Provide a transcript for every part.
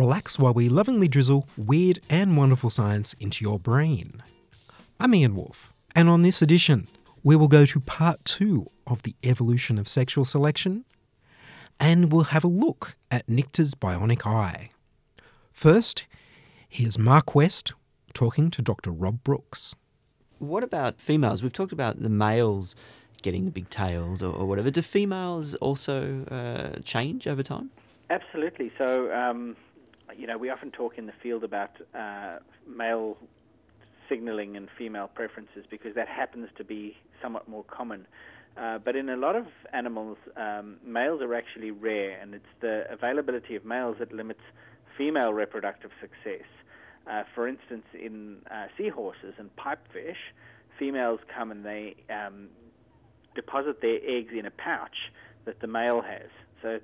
Relax while we lovingly drizzle weird and wonderful science into your brain. I'm Ian Woolf, and on this edition, we will go to part two of the evolution of sexual selection, and we'll have a look at Nicta's bionic eye. First, here's Mark West talking to Dr. Rob Brooks. What about females? We've talked about the males getting the big tails or, or whatever. Do females also uh, change over time? Absolutely. So, um, you know, we often talk in the field about uh, male signaling and female preferences because that happens to be somewhat more common. Uh, but in a lot of animals, um, males are actually rare, and it's the availability of males that limits female reproductive success. Uh, for instance, in uh, seahorses and pipefish, females come and they um, deposit their eggs in a pouch that the male has. So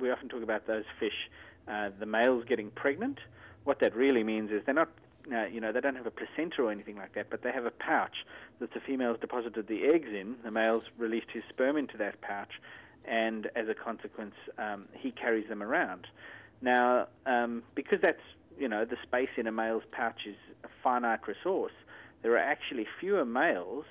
we often talk about those fish, uh, the males getting pregnant. What that really means is they're not, uh, you know, they don't have a placenta or anything like that, but they have a pouch that the females deposited the eggs in. The males released his sperm into that pouch, and as a consequence, um, he carries them around. Now, um, because that's, you know, the space in a male's pouch is a finite resource, there are actually fewer males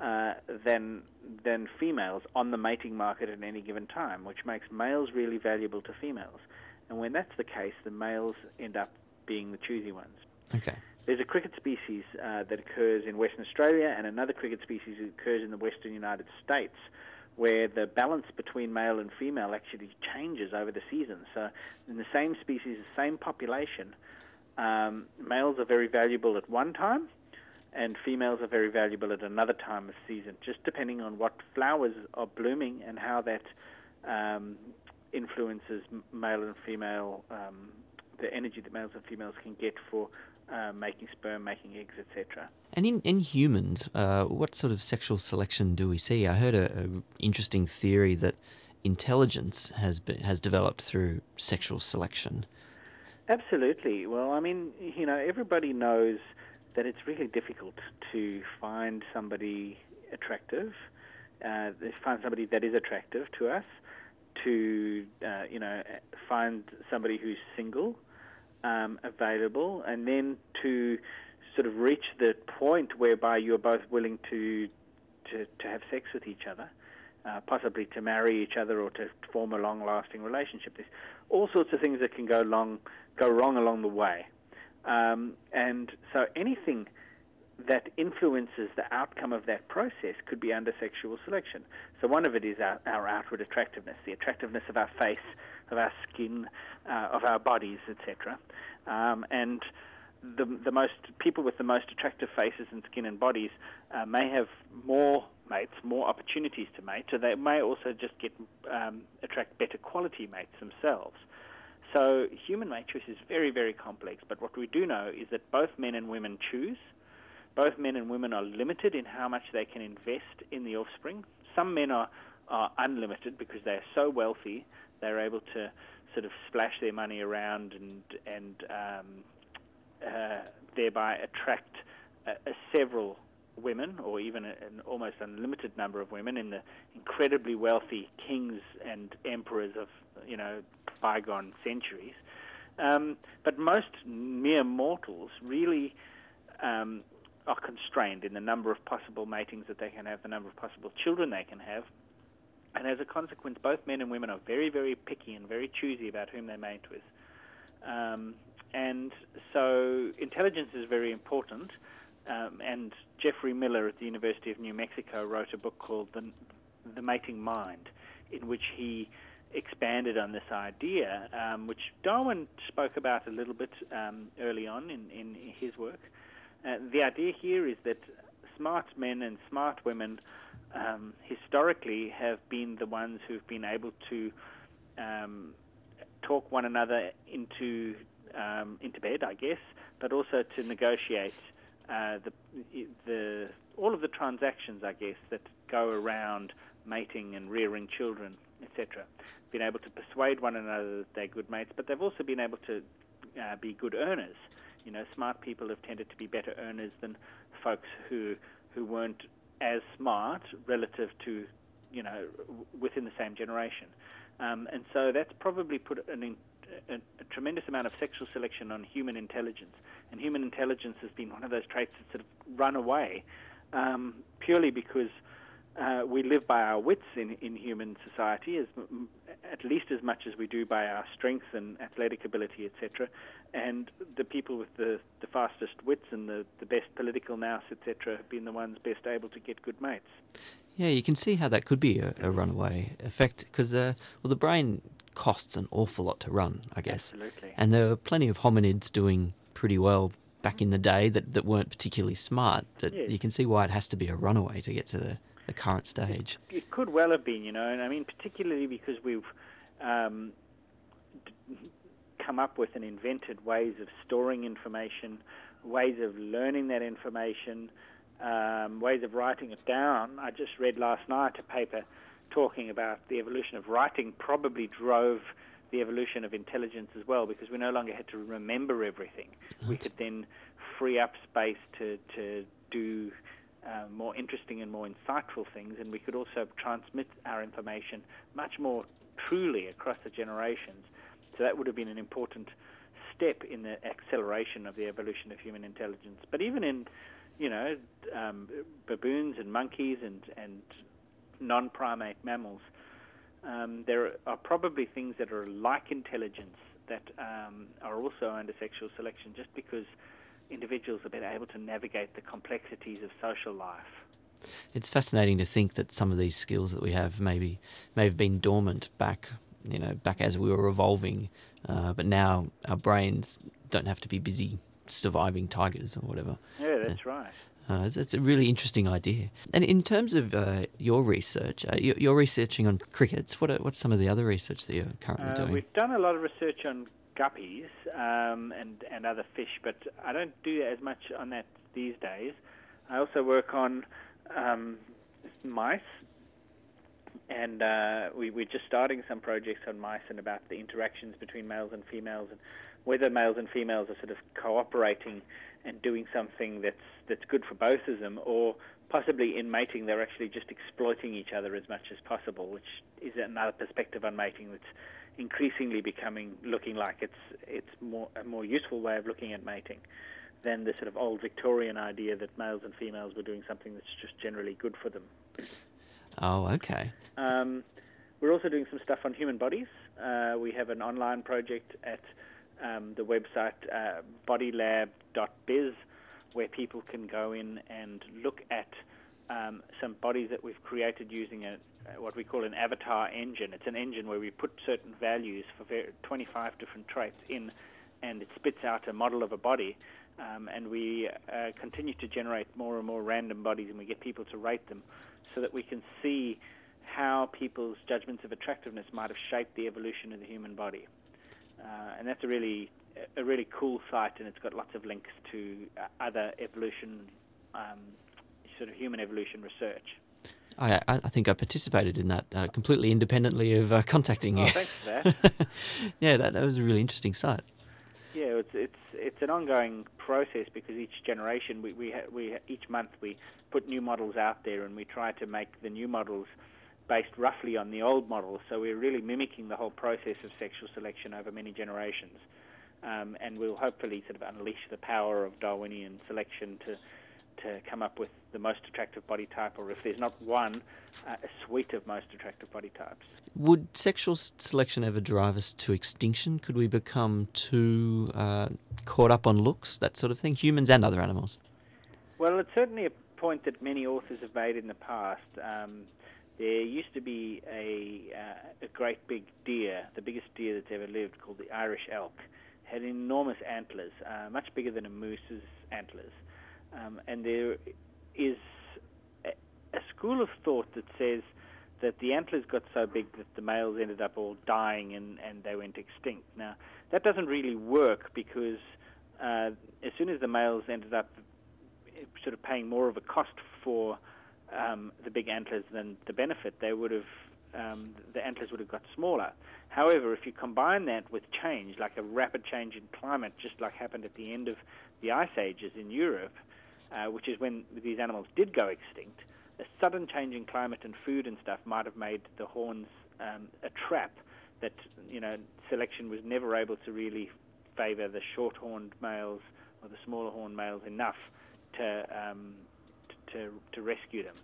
uh, than than females on the mating market at any given time, which makes males really valuable to females. And when that's the case, the males end up being the choosy ones. Okay. There's a cricket species uh, that occurs in Western Australia and another cricket species that occurs in the Western United States where the balance between male and female actually changes over the season. So, in the same species, the same population, um, males are very valuable at one time, and females are very valuable at another time of season, just depending on what flowers are blooming and how that um, influences male and female, um, the energy that males and females can get for uh, making sperm, making eggs, etc. And in, in humans, uh, what sort of sexual selection do we see? I heard a, a interesting theory that intelligence has been, has developed through sexual selection. Absolutely. Well, I mean, you know, everybody knows that it's really difficult to find somebody attractive, uh, find somebody that is attractive to us, to, uh, you know, find somebody who's single, um, available, and then to sort of reach the point whereby you're both willing to, to, to have sex with each other. Uh, possibly to marry each other or to form a long-lasting relationship. There's all sorts of things that can go long, go wrong along the way, um, and so anything that influences the outcome of that process could be under sexual selection. So one of it is our, our outward attractiveness, the attractiveness of our face, of our skin, uh, of our bodies, etc. Um, and the, the most people with the most attractive faces and skin and bodies uh, may have more mates, more opportunities to mate, so they may also just get um, attract better quality mates themselves. So human mate choice is very, very complex. But what we do know is that both men and women choose. Both men and women are limited in how much they can invest in the offspring. Some men are, are unlimited because they are so wealthy they're able to sort of splash their money around and and um, uh, thereby attract several women, or even an almost unlimited number of women, in the incredibly wealthy kings and emperors of you know bygone centuries. Um, but most mere mortals really um, are constrained in the number of possible matings that they can have, the number of possible children they can have. And as a consequence, both men and women are very, very picky and very choosy about whom they mate with. Um, and so intelligence is very important. Um, and Geoffrey Miller at the University of New Mexico wrote a book called The, the Mating Mind, in which he expanded on this idea, um, which Darwin spoke about a little bit um, early on in, in his work. Uh, the idea here is that smart men and smart women um, historically have been the ones who've been able to um, talk one another into um, into bed, I guess, but also to negotiate uh, the the all of the transactions, I guess, that go around mating and rearing children, etc. Been able to persuade one another that they're good mates, but they've also been able to uh, be good earners. You know, smart people have tended to be better earners than folks who who weren't as smart relative to, you know, within the same generation. Um, and so that's probably put an a, a, tremendous amount of sexual selection on human intelligence. And human intelligence has been one of those traits that sort of run away um, purely because uh, we live by our wits in, in human society, as at least as much as we do by our strength and athletic ability, etc. And the people with the, the fastest wits and the, the best political nous, etc., have been the ones best able to get good mates. Yeah, you can see how that could be a, a runaway effect because the well, the brain costs an awful lot to run, I guess. Absolutely. And there were plenty of hominids doing pretty well back in the day that, that weren't particularly smart. But Yes. you can see why it has to be a runaway to get to the, the current stage. It could well have been, you know, and I mean, particularly because we've um, d- come up with and invented ways of storing information, ways of learning that information, um, ways of writing it down. I just read last night a paper talking about the evolution of writing probably drove the evolution of intelligence as well because we no longer had to remember everything. We could then free up space to, to uh, more interesting and more insightful things, and we could also transmit our information much more truly across the generations. So that would have been an important step in the acceleration of the evolution of human intelligence. But even in, you know, um, baboons and monkeys and, and non-primate mammals, um, there are probably things that are like intelligence that um, are also under sexual selection just because individuals have been able to navigate the complexities of social life. It's fascinating to think that some of these skills that we have maybe may have been dormant back, you know, back as we were evolving, uh, but now our brains don't have to be busy surviving tigers or whatever. Yeah, that's right. Uh, it's, it's a really interesting idea. And in terms of uh, your research, uh, you- you're researching on crickets. What are, what's some of the other research that you're currently Uh, doing? we've done a lot of research on guppies um, and, and other fish, but I don't do as much on that these days. I also work on um, mice, and uh, we, we're just starting some projects on mice and about the interactions between males and females, and whether males and females are sort of cooperating and doing something that's that's good for both of them, or possibly in mating they're actually just exploiting each other as much as possible, which is another perspective on mating that's increasingly becoming looking like it's it's more a more useful way of looking at mating than the sort of old Victorian idea that males and females were doing something that's just generally good for them. oh, okay. Um, we're also doing some stuff on human bodies. Uh, we have an online project at um, the website uh, bodylab.biz where people can go in and look at um, some bodies that we've created using a, what we call an avatar engine. It's an engine where we put certain values for 25 different traits in, and it spits out a model of a body. Um, and we uh, continue to generate more and more random bodies, and we get people to rate them, so that we can see how people's judgments of attractiveness might have shaped the evolution of the human body. Uh, and that's a really a really cool site, and it's got lots of links to uh, other evolution, um, sort of human evolution research. I, I I think I participated in that uh, completely independently of uh, contacting you. Oh, thanks for that. yeah, that, that was a really interesting site. Yeah, it's it's it's an ongoing process because each generation we we ha- we ha- each month we put new models out there and we try to make the new models based roughly on the old models. So we're really mimicking the whole process of sexual selection over many generations, um, and we'll hopefully sort of unleash the power of Darwinian selection to to come up with the most attractive body type, or if there's not one, uh, a suite of most attractive body types. Would sexual selection ever drive us to extinction? Could we become too uh, caught up on looks, that sort of thing? Humans and other animals. Well, it's certainly a point that many authors have made in the past. Um, there used to be a, uh, a great big deer, the biggest deer that's ever lived, called the Irish elk. Had enormous antlers, uh, much bigger than a moose's antlers. Um, and there is a, a school of thought that says that the antlers got so big that the males ended up all dying and, and they went extinct. Now, that doesn't really work because uh, as soon as the males ended up sort of paying more of a cost for um, the big antlers than the benefit, they would have um, the antlers would have got smaller. However, if you combine that with change, like a rapid change in climate, just like happened at the end of the ice ages in Europe, uh, which is when these animals did go extinct, a sudden change in climate and food and stuff might have made the horns um, a trap that you know selection was never able to really favour the short-horned males or the smaller horned males enough to um, to, to rescue them.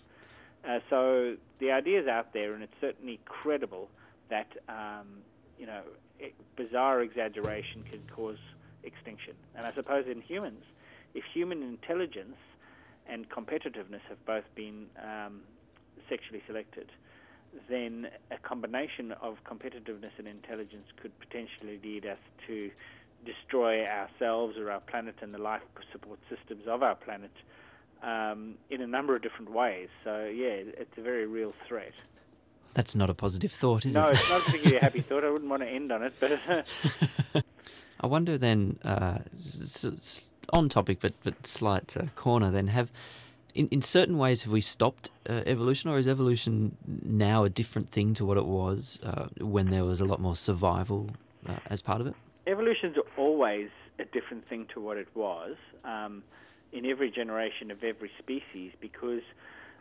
Uh, so the idea is out there, and it's certainly credible that um, you know it, bizarre exaggeration can cause extinction. And I suppose in humans, if human intelligence and competitiveness have both been um, sexually selected, then a combination of competitiveness and intelligence could potentially lead us to destroy ourselves or our planet and the life support systems of our planet um, in a number of different ways. So, yeah, it's a very real threat. That's not a positive thought, is no, it? No, it's not particularly a happy thought. I wouldn't want to end on it, but. I wonder then, uh, s- s- on topic but but slight uh, corner. Then have in, in certain ways have we stopped uh, evolution, or is evolution now a different thing to what it was uh, when there was a lot more survival uh, as part of it? Evolution's always a different thing to what it was um, in every generation of every species because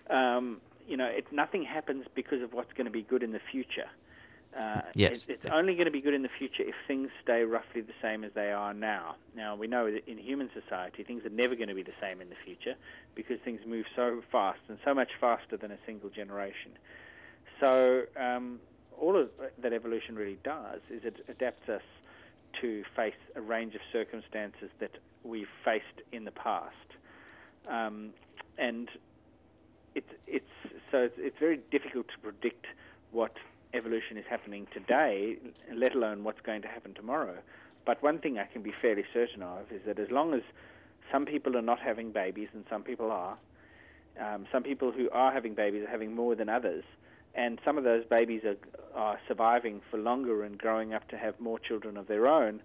um, you know it, nothing happens because of what's going to be good in the future. Uh, Yes. it- it's only going to be good in the future if things stay roughly the same as they are now. Now we know that in human society things are never going to be the same in the future because things move so fast and so much faster than a single generation. So um, all of that evolution really does is it adapts us to face a range of circumstances that we've faced in the past, um, and it's it's so it's, it's very difficult to predict what evolution is happening today, let alone what's going to happen tomorrow. But one thing I can be fairly certain of is that as long as some people are not having babies and some people are, um, some people who are having babies are having more than others, and some of those babies are, are surviving for longer and growing up to have more children of their own,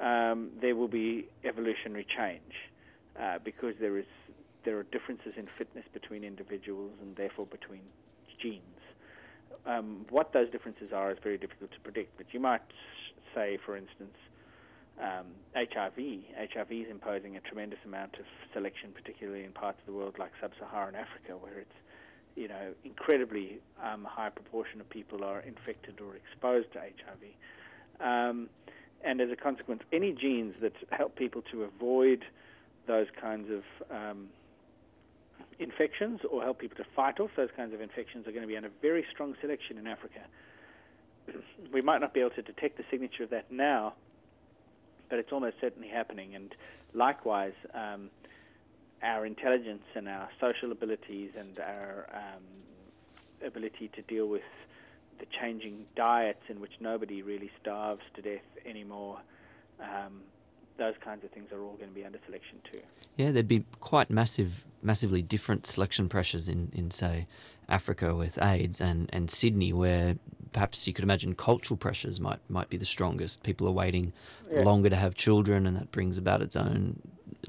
um, there will be evolutionary change uh, because there is there are differences in fitness between individuals and therefore between genes. Um, what those differences are is very difficult to predict, but you might say, for instance, um, HIV. HIV is imposing a tremendous amount of selection, particularly in parts of the world like sub-Saharan Africa, where it's you know incredibly um, high proportion of people are infected or exposed to HIV. Um, and as a consequence, any genes that help people to avoid those kinds of um, infections or help people to fight off those kinds of infections are going to be under very strong selection in Africa. we might not be able to detect the signature of that now, but it's almost certainly happening. And likewise, um, our intelligence and our social abilities and our um, ability to deal with the changing diets in which nobody really starves to death anymore, um, those kinds of things are all going to be under selection too. Yeah, there'd be quite massive, massively different selection pressures in, in say, Africa with AIDS and, and Sydney, where perhaps you could imagine cultural pressures might might be the strongest. People are waiting Yeah. longer to have children, and that brings about its own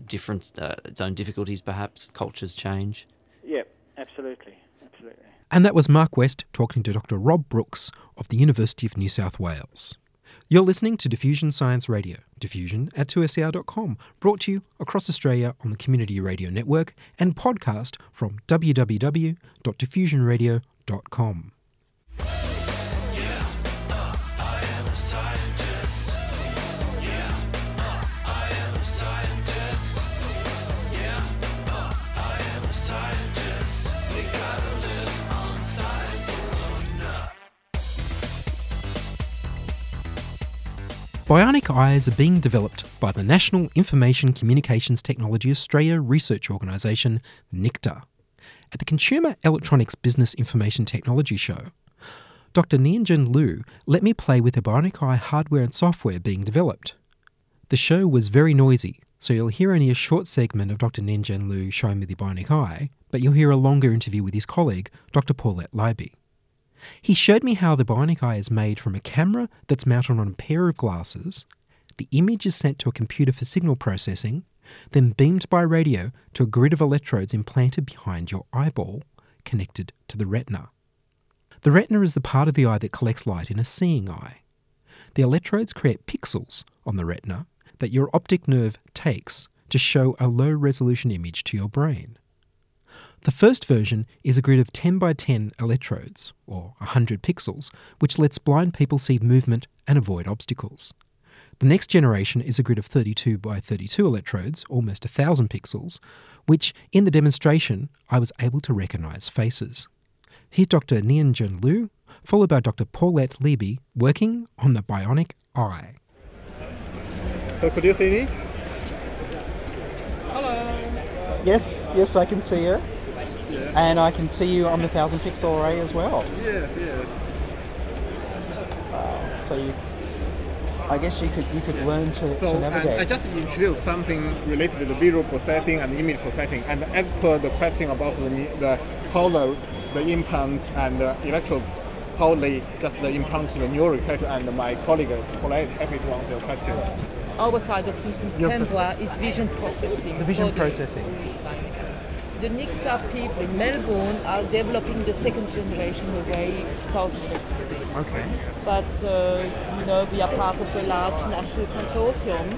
different, uh, its own difficulties. Perhaps cultures change. Yeah, absolutely, absolutely. And that was Mark West talking to Dr. Rob Brooks of the University of New South Wales. You're listening to Diffusion Science Radio, diffusion at 2SER.com, brought to you across Australia on the Community Radio Network and podcast from www.diffusionradio.com. Bionic eyes are being developed by the National Information Communications Technology Australia Research Organisation, NICTA. At the Consumer Electronics Business Information Technology Show, Dr. Nianjun Liu let me play with the bionic eye hardware and software being developed. The show was very noisy, so you'll hear only a short segment of Dr. Nianjun Liu showing me the bionic eye, but you'll hear a longer interview with his colleague, Dr. Paulette Lieby. He showed me how the bionic eye is made from a camera that's mounted on a pair of glasses. The image is sent to a computer for signal processing, then beamed by radio to a grid of electrodes implanted behind your eyeball, connected to the retina. The retina is the part of the eye that collects light in a seeing eye. The electrodes create pixels on the retina that your optic nerve takes to show a low resolution image to your brain. The first version is a grid of 10 by 10 electrodes, or 100 pixels, which lets blind people see movement and avoid obstacles. The next generation is a grid of 32 by 32 electrodes, almost 1,000 pixels, which, in the demonstration, I was able to recognise faces. Here's Dr. Nianjun Liu, followed by Dr. Paulette Lieby, working on the bionic eye. So could you see me? Hello. Yes, yes, I can see you. Yeah. And I can see you on the thousand pixel array as well. Yes, yes. Wow. Uh, so you, I guess you could you could learn to, So to and I just introduced something related to the visual processing and image processing. And as per the question about the, the how the, the implants and the electrodes, how they just the implant to the neural receptor, and my colleague Paulette happy to answer your question. our side of things in Yes. Canberra is vision processing. The vision processing. The NICTA people in Melbourne are developing the second generation array south of Electronics. Okay. But, uh, you know, we are part of a large national consortium.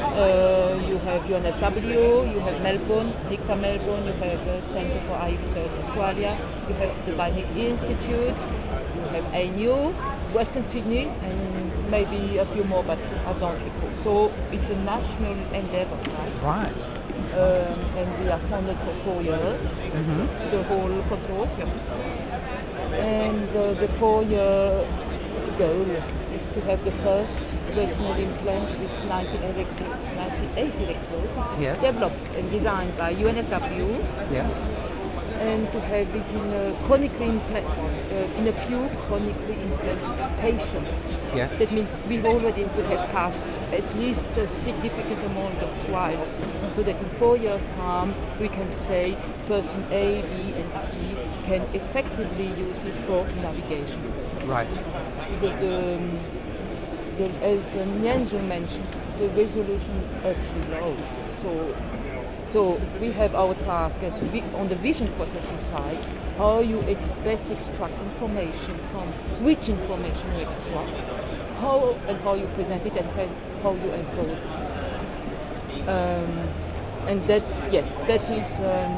Uh, you have UNSW, you have Melbourne, NICTA Melbourne, you have the Centre for Eye Research Australia, you have the Bionic Institute, you have ANU, Western Sydney, and maybe a few more, but I don't recall. So it's a national endeavour, right? Right. Um, and we are funded for four years, the whole consortium. And uh, the four-year goal is to have the first retinal implant with 90 electro- 98 electrodes. Yes. developed and designed by UNSW, Yes. And to have it in a chronically uh, in a few chronically implanted patients. Yes. That means we already would have passed at least a significant amount of trials, so that in four years' time we can say person A, B, and C can effectively use this for navigation. Right. The, the, the, as Nianjun mentioned, the resolution is actually low. So, so we have our task as we, on the vision processing side, how you ex- best extract information from which information you extract, how and how you present it, and how, how you encode it. Um, and that, yeah, that is um,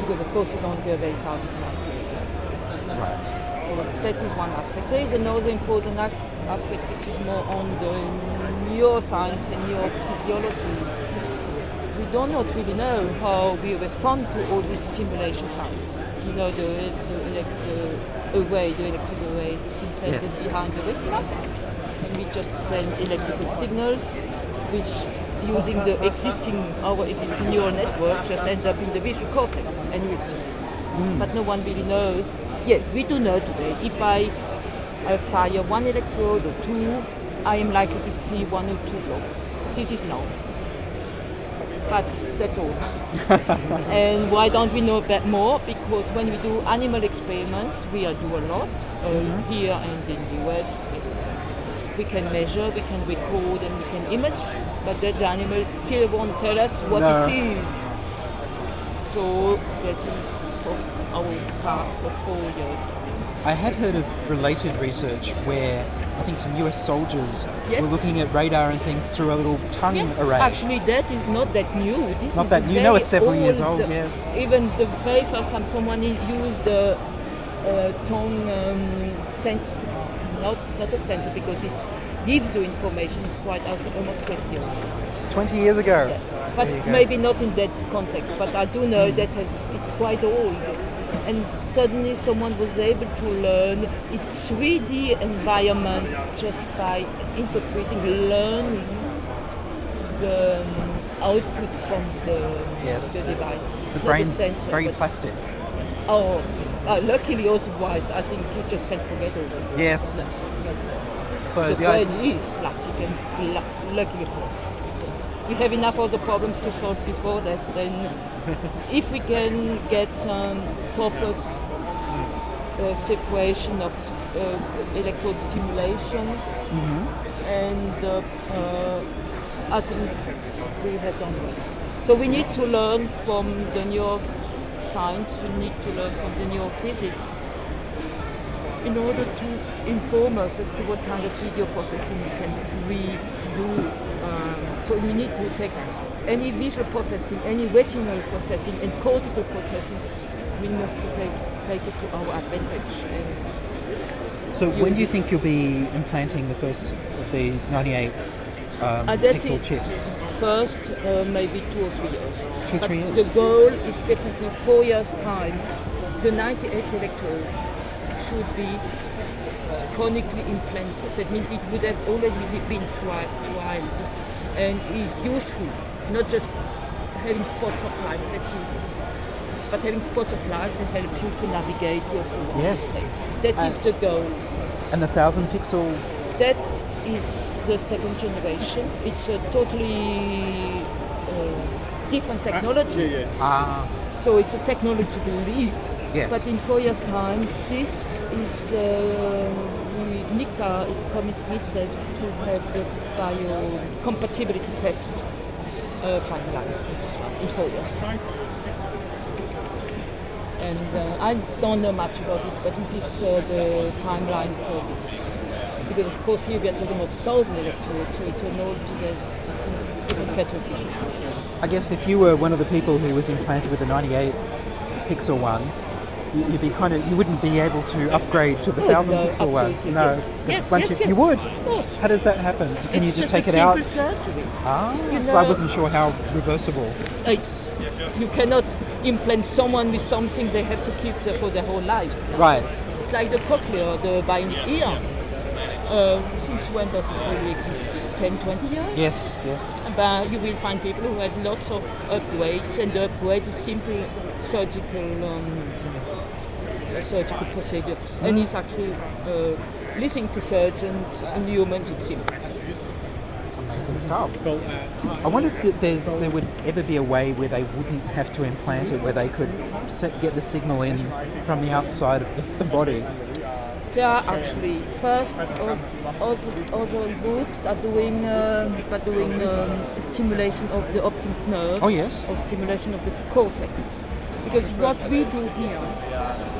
because of course you don't go very far with 98. Right. So that is one aspect. There is another important as- aspect which is more on the neuroscience and neurophysiology. We do not really know how we respond to all these stimulation sounds. You know, the, the, elect- the array, the electrical arrays is implanted Yes. behind the retina. And we just send electrical signals which using the existing our existing neural network just ends up in the visual cortex and we see hmm. but no one really knows. Yeah, we do know today. If I, I fire one electrode or two, I am likely to see one or two blocks. This is known. But that's all. and why don't we know that more? Because when we do animal experiments, we do a lot uh, here and in the US. We can measure, we can record, and we can image, but the, the animal still won't tell us what No. it is. So that is for our task for four years time. I had heard of related research where I think some US soldiers Yes. were looking at radar and things through a little tongue Yeah, array. Actually, that is not that new. This Not is that new. No, it's several years old, yes. Even the very first time someone used the uh, tongue um, cent- not it's not a center because it gives you information. It's quite also almost 20 years old. 20 years ago. Yeah. But There you go. maybe not in that context. But I do know that has it's quite old. And suddenly someone was able to learn its 3D environment just by interpreting, learning the um, output from the, Yes. the device. A brain's sensor, very plastic. Oh, uh, luckily also wise. I think you just can't forget all this. Yes. No, no. So the the brain idea, is plastic and lu- luckily for us. We have enough other problems to solve before that. Then, if we can get um, purpose s- uh, separation of uh, electrode stimulation, and uh, uh, I think we have done well. So we need to learn from the neuroscience, we need to learn from the neurophysics in order to inform us as to what kind of video processing we can we do. Um, so we need to take any visual processing, any retinal processing, and cortical processing. We must to take take it to our advantage. So when do you think you'll be implanting the first of these 98 um, Uh, pixel chips? First, uh, maybe two or three years. Two or But three years. The goal is definitely four years' time. The 98 electrode should be chronically implanted. That means it would have already been tri- trialed and is useful, not just having spots of light, that's useless, but having spots of light that help you to navigate your surroundings. Yes. That is And- the goal. And the 1000 pixel That is the second generation. It's a totally uh, different technology. Ah. So it's a technological leap. Yes. But in four years' time, this is uh, we, NICTA is committing itself to have the biocompatibility test uh, finalized in this one in four years' time. And uh, I don't know much about this, but this is uh, the timeline for this. Because of course here we are talking about thousand electrodes, so it's an altogether it's a different kettle of fish. I guess if you were one of the people who was implanted with the 98 pixel one, you'd be kind of you wouldn't be able to upgrade to the Oh, 1000 no, pixel one. No, yes. 'cause Yes, once yes, you, you would. How does that happen? Can you It's just a take it out? surgery. Ah, You so I wasn't sure how reversible. Like, you cannot implant someone with something they have to keep the, for their whole lives. now. Right. It's like the cochlea, the bionic ear. Uh, since when does this really exist? 10, 20 years? Yes, yes. But you will find people who had lots of upgrades, and the upgrade is simple surgical um, surgical procedure, and he's actually uh, listening to surgeons and humans. It's simple. Amazing stuff. I wonder if there's there would ever be a way where they wouldn't have to implant it, where they could set, get the signal in from the outside of the, the body. There are actually first os- os- other groups are doing um, are doing um, stimulation of the optic nerve. Oh, yes. Or stimulation of the cortex. Because what we do here,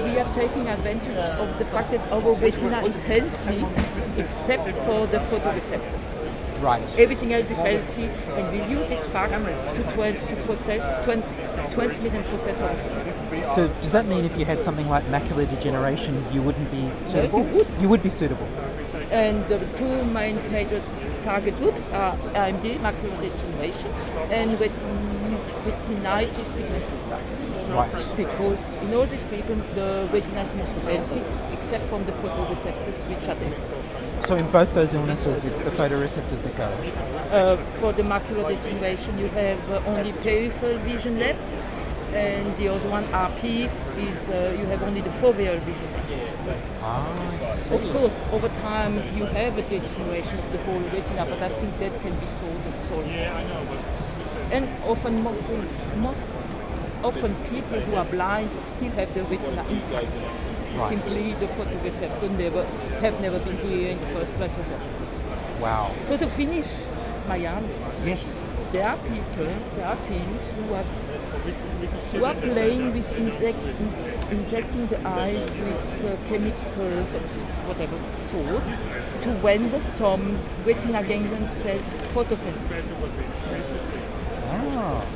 we are taking advantage of the fact that our retina is healthy, except for the photoreceptors. Right. Everything else is healthy, and we use this fact to, to process, twen- transmit and process signal. So does that mean if you had something like macular degeneration, you wouldn't be suitable? you would. You would be suitable. And the two main major target groups are AMD, macular degeneration, and retin- retinitis pigmentosa. Right. Because in all these people, the retina is most healthy, except from the photoreceptors, which are dead. So in both those illnesses, it's the photoreceptors that go. Uh, for the macular degeneration, you have uh, only peripheral vision left, and the other one, RP, is uh, you have only the foveal vision left. Ah, Of course, over time you have a degeneration of the whole retina, but I think that can be solved and solved. And often, mostly, most often people who are blind still have the retina intact. Right. Simply the photoreceptor never have never been here in the first place what. Wow. So to finish my answer, Yes. there are people, there are teams who are who are playing with inject, injecting the eye with uh, chemicals of whatever sort to render some retina ganglion cells photosensitive. Ah.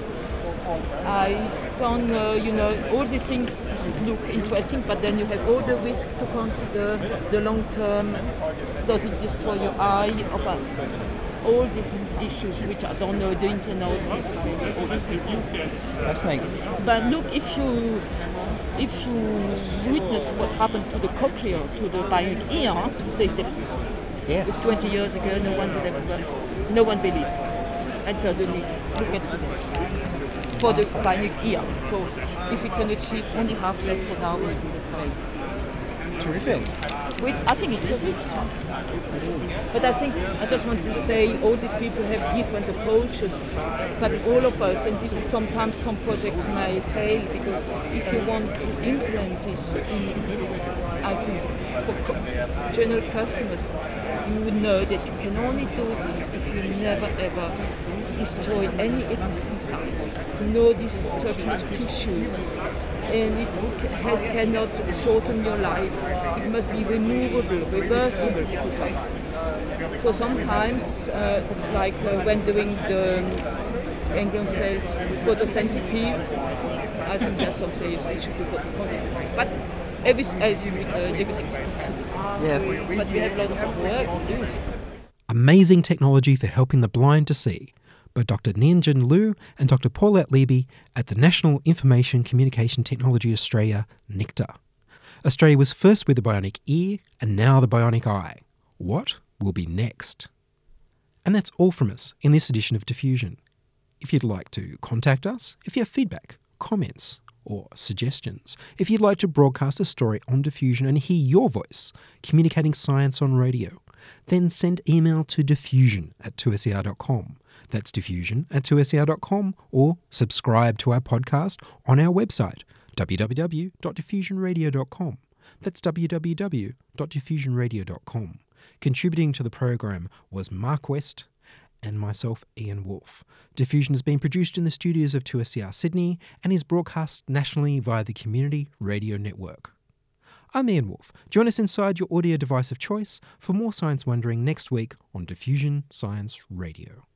I don't know, uh, you know, all these things look interesting, but then you have all the risk to consider the long term. Does it destroy your eye? Of a, all these issues, which I don't know the ins and outs necessarily. Fascinating. But look, if you if you witness what happened to the cochlea, to the bionic ear, so it's different. Yes. It's 20 years ago, no one would have, no one believed it. And suddenly, For the bionic ear. So if we can achieve only half that for now, we will be great. Terrific. We, I think it's a risk. But I think I just want to say all these people have different approaches, but all of us, and this is sometimes some projects may fail because if you want to implement this, I think for general customers, you would know that you can only do this if you never ever destroy any existing site, no destruction of tissues, and it ca- cannot shorten your life. It must be removable, reversible. So sometimes, uh, like uh, when doing the ganglion cells photosensitive, I think there's some things that should be considered. But every, as you, uh, everything's possible. Yes. But we have lots of work to do. Amazing technology for helping the blind to see by Dr. Nianjun Liu and Dr. Paulette Lieby at the National Information Communication Technology Australia, NICTA. Australia was first with the bionic ear and now the bionic eye. What will be next? And that's all from us in this edition of Diffusion. If you'd like to contact us, if you have feedback, comments, or suggestions, if you'd like to broadcast a story on Diffusion and hear your voice communicating science on radio, then send email to diffusion at 2ser.com. That's diffusion at 2ser.com or subscribe to our podcast on our website, www.diffusionradio.com. That's www.diffusionradio.com. Contributing to the program was Mark West and myself, Ian Woolf. Diffusion has been produced in the studios of 2SER Sydney and is broadcast nationally via the Community Radio Network. I'm Ian Woolf. Join us inside your audio device of choice for more science wondering next week on Diffusion Science Radio.